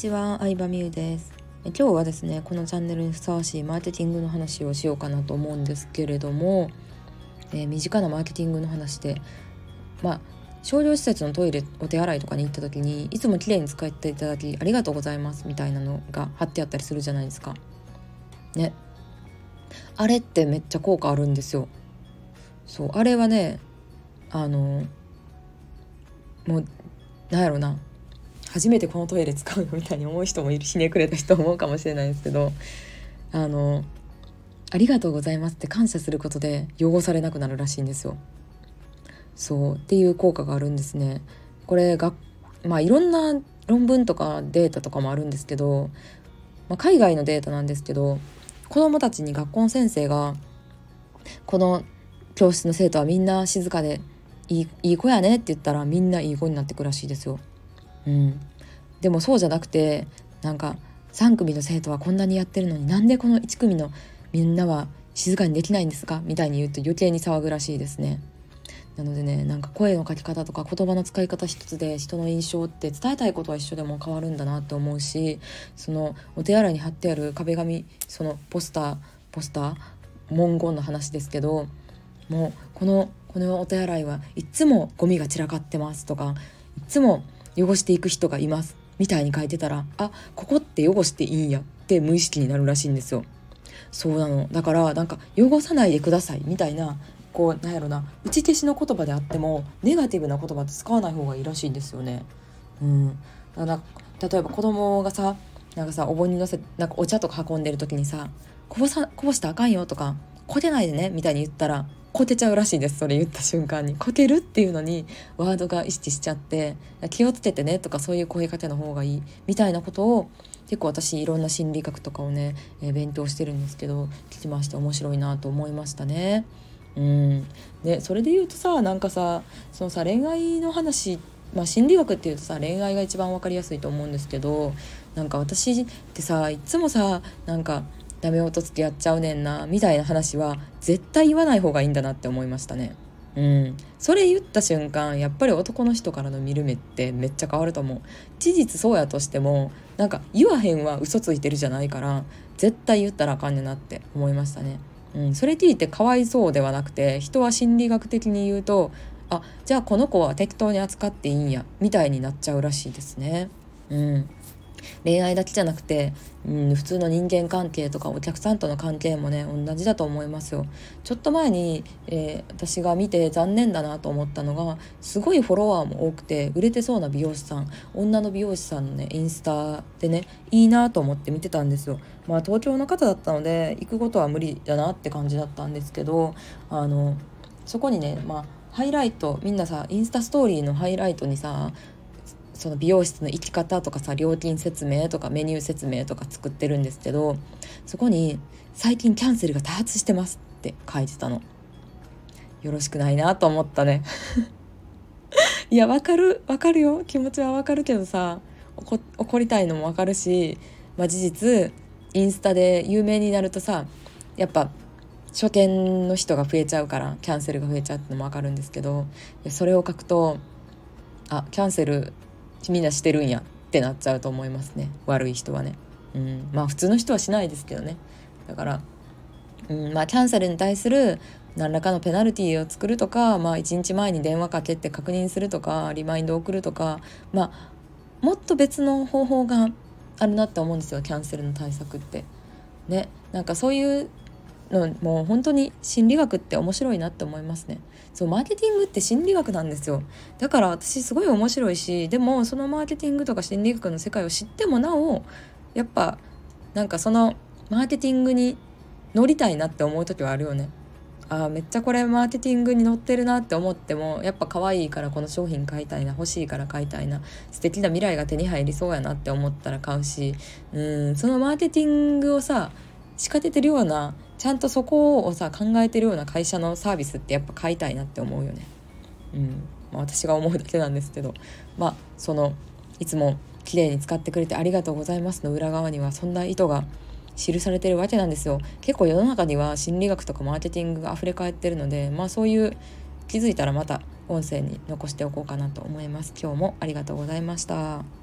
ちは、相葉美優です。今日はですねこのチャンネルにふさわしいマーケティングの話をしようかなと思うんですけれども、えー、身近なマーケティングの話でまあ商業施設のトイレお手洗いとかに行った時にいつも綺麗に使っていただきありがとうございますみたいなのが貼ってあったりするじゃないですか。ね。あれってめっちゃ効果あるんですよ。そうあれはねあのもうなんやろな。初めてこのトイレ使うのみたいに思う人もいるひねくれた人思うかもしれないですけどあのありがとうございますって感謝することで汚されなくなるらしいんですよ。そうっていう効果があるんですね。これがまあいろんな論文とかデータとかもあるんですけど、まあ、海外のデータなんですけど子どもたちに学校の先生がこの教室の生徒はみんな静かでいいいい子やねって言ったらみんないい子になってくらしいですよ。うん、でもそうじゃなくてなんか3組の生徒はこんなにやってるのになんでこの1組のみんなは静かにできないんですか？みたいに言うと余計に騒ぐらしいですね。なのでねなんか声の書き方とか言葉の使い方一つで人の印象って伝えたいことは一緒でも変わるんだなって思うしそのお手洗いに貼ってある壁紙そのポスターポスター文言の話ですけどもうこのこのお手洗いはいっつもゴミが散らかってますとかいっつも汚していく人がいますみたいに書いてたらあここって汚していいんやって無意識になるらしいんですよ。そうなの。だからなんか汚さないでくださいみたいなこうなんやろな打ち消しの言葉であってもネガティブな言葉って使わない方がいいらしいんですよね。うん。だから例えば子供がさなんかさお盆にのせなんかお茶とか運んでる時にさこぼさこぼしたらあかんよとかこてないでねみたいに言ったらこてちゃうらしいです。それ言った瞬間に。こてるっていうのにワードが意識しちゃって気をつけてねとかそういう声かけの方がいいみたいなことを結構私いろんな心理学とかをね、えー、勉強してるんですけど聞きまして面白いなと思いましたね。うん、でそれで言うとさなんかさそのさ恋愛の話まあ、心理学っていうとさ恋愛が一番分かりやすいと思うんですけどなんか私ってさいつもさなんかダメ男付き合っちゃうねんなみたいな話は絶対言わない方がいいんだなって思いましたね。うん、それ言った瞬間やっぱり男の人からの見る目ってめっちゃ変わると思う。事実そうやとしてもなんか言わへんは嘘ついてるじゃないから絶対言ったらあかんねんなって思いましたね、うん、それ聞いてかわいそうではなくて人は心理学的に言うとあじゃあこの子は適当に扱っていいんやみたいになっちゃうらしいですね。うん。恋愛だけじゃなくて、うん、普通の人間関係とかお客さんとの関係もね同じだと思いますよ。ちょっと前に、えー、私が見て残念だなと思ったのがすごいフォロワーも多くて売れてそうな美容師さん女の美容師さんのねインスタでねいいなと思って見てたんですよ。まあ東京の方だったので行くことは無理だなって感じだったんですけどあのそこにねまあハイライトみんなさインスタストーリーのハイライトにさその美容室の行き方とかさ料金説明とかメニュー説明とか作ってるんですけどそこに「最近キャンセルが多発してます」って書いてたの。よろしくないなと思ったね。いやわかるわかるよ。気持ちはわかるけどさ怒りたいのもわかるし、まあ、事実インスタで有名になるとさやっぱ書店の人が増えちゃうからキャンセルが増えちゃうってのもわかるんですけどそれを書くとあキャンセルみんなしてるんやってなっちゃうと思いますね。悪い人はね、うん、まあ普通の人はしないですけどね。だから、うん、まあキャンセルに対する何らかのペナルティーを作るとか、まあ、1日前に電話かけて確認するとかリマインドを送るとか、まあ、もっと別の方法があるなって思うんですよ。キャンセルの対策って。ね、なんかそういうのもう本当に心理学って面白いなって思いますね。そうマーケティングって心理学なんですよ。だから私すごい面白いしでもそのマーケティングとか心理学の世界を知ってもなおやっぱなんかそのマーケティングに乗りたいなって思う時はあるよね。あめっちゃこれマーケティングに乗ってるなって思ってもやっぱ可愛いからこの商品買いたいな欲しいから買いたいな素敵な未来が手に入りそうやなって思ったら買うしうんそのマーケティングをさ仕掛けてるようなちゃんとそこをさ考えてるような会社のサービスってやっぱ買いたいなって思うよね。うん。まあ、私が思うだけなんですけど。まあそのいつも綺麗に使ってくれてありがとうございますの裏側にはそんな意図が記されてるわけなんですよ。結構世の中には心理学とかマーケティングが溢れ返ってるのでまあそういう気づいたらまた音声に残しておこうかなと思います。今日もありがとうございました。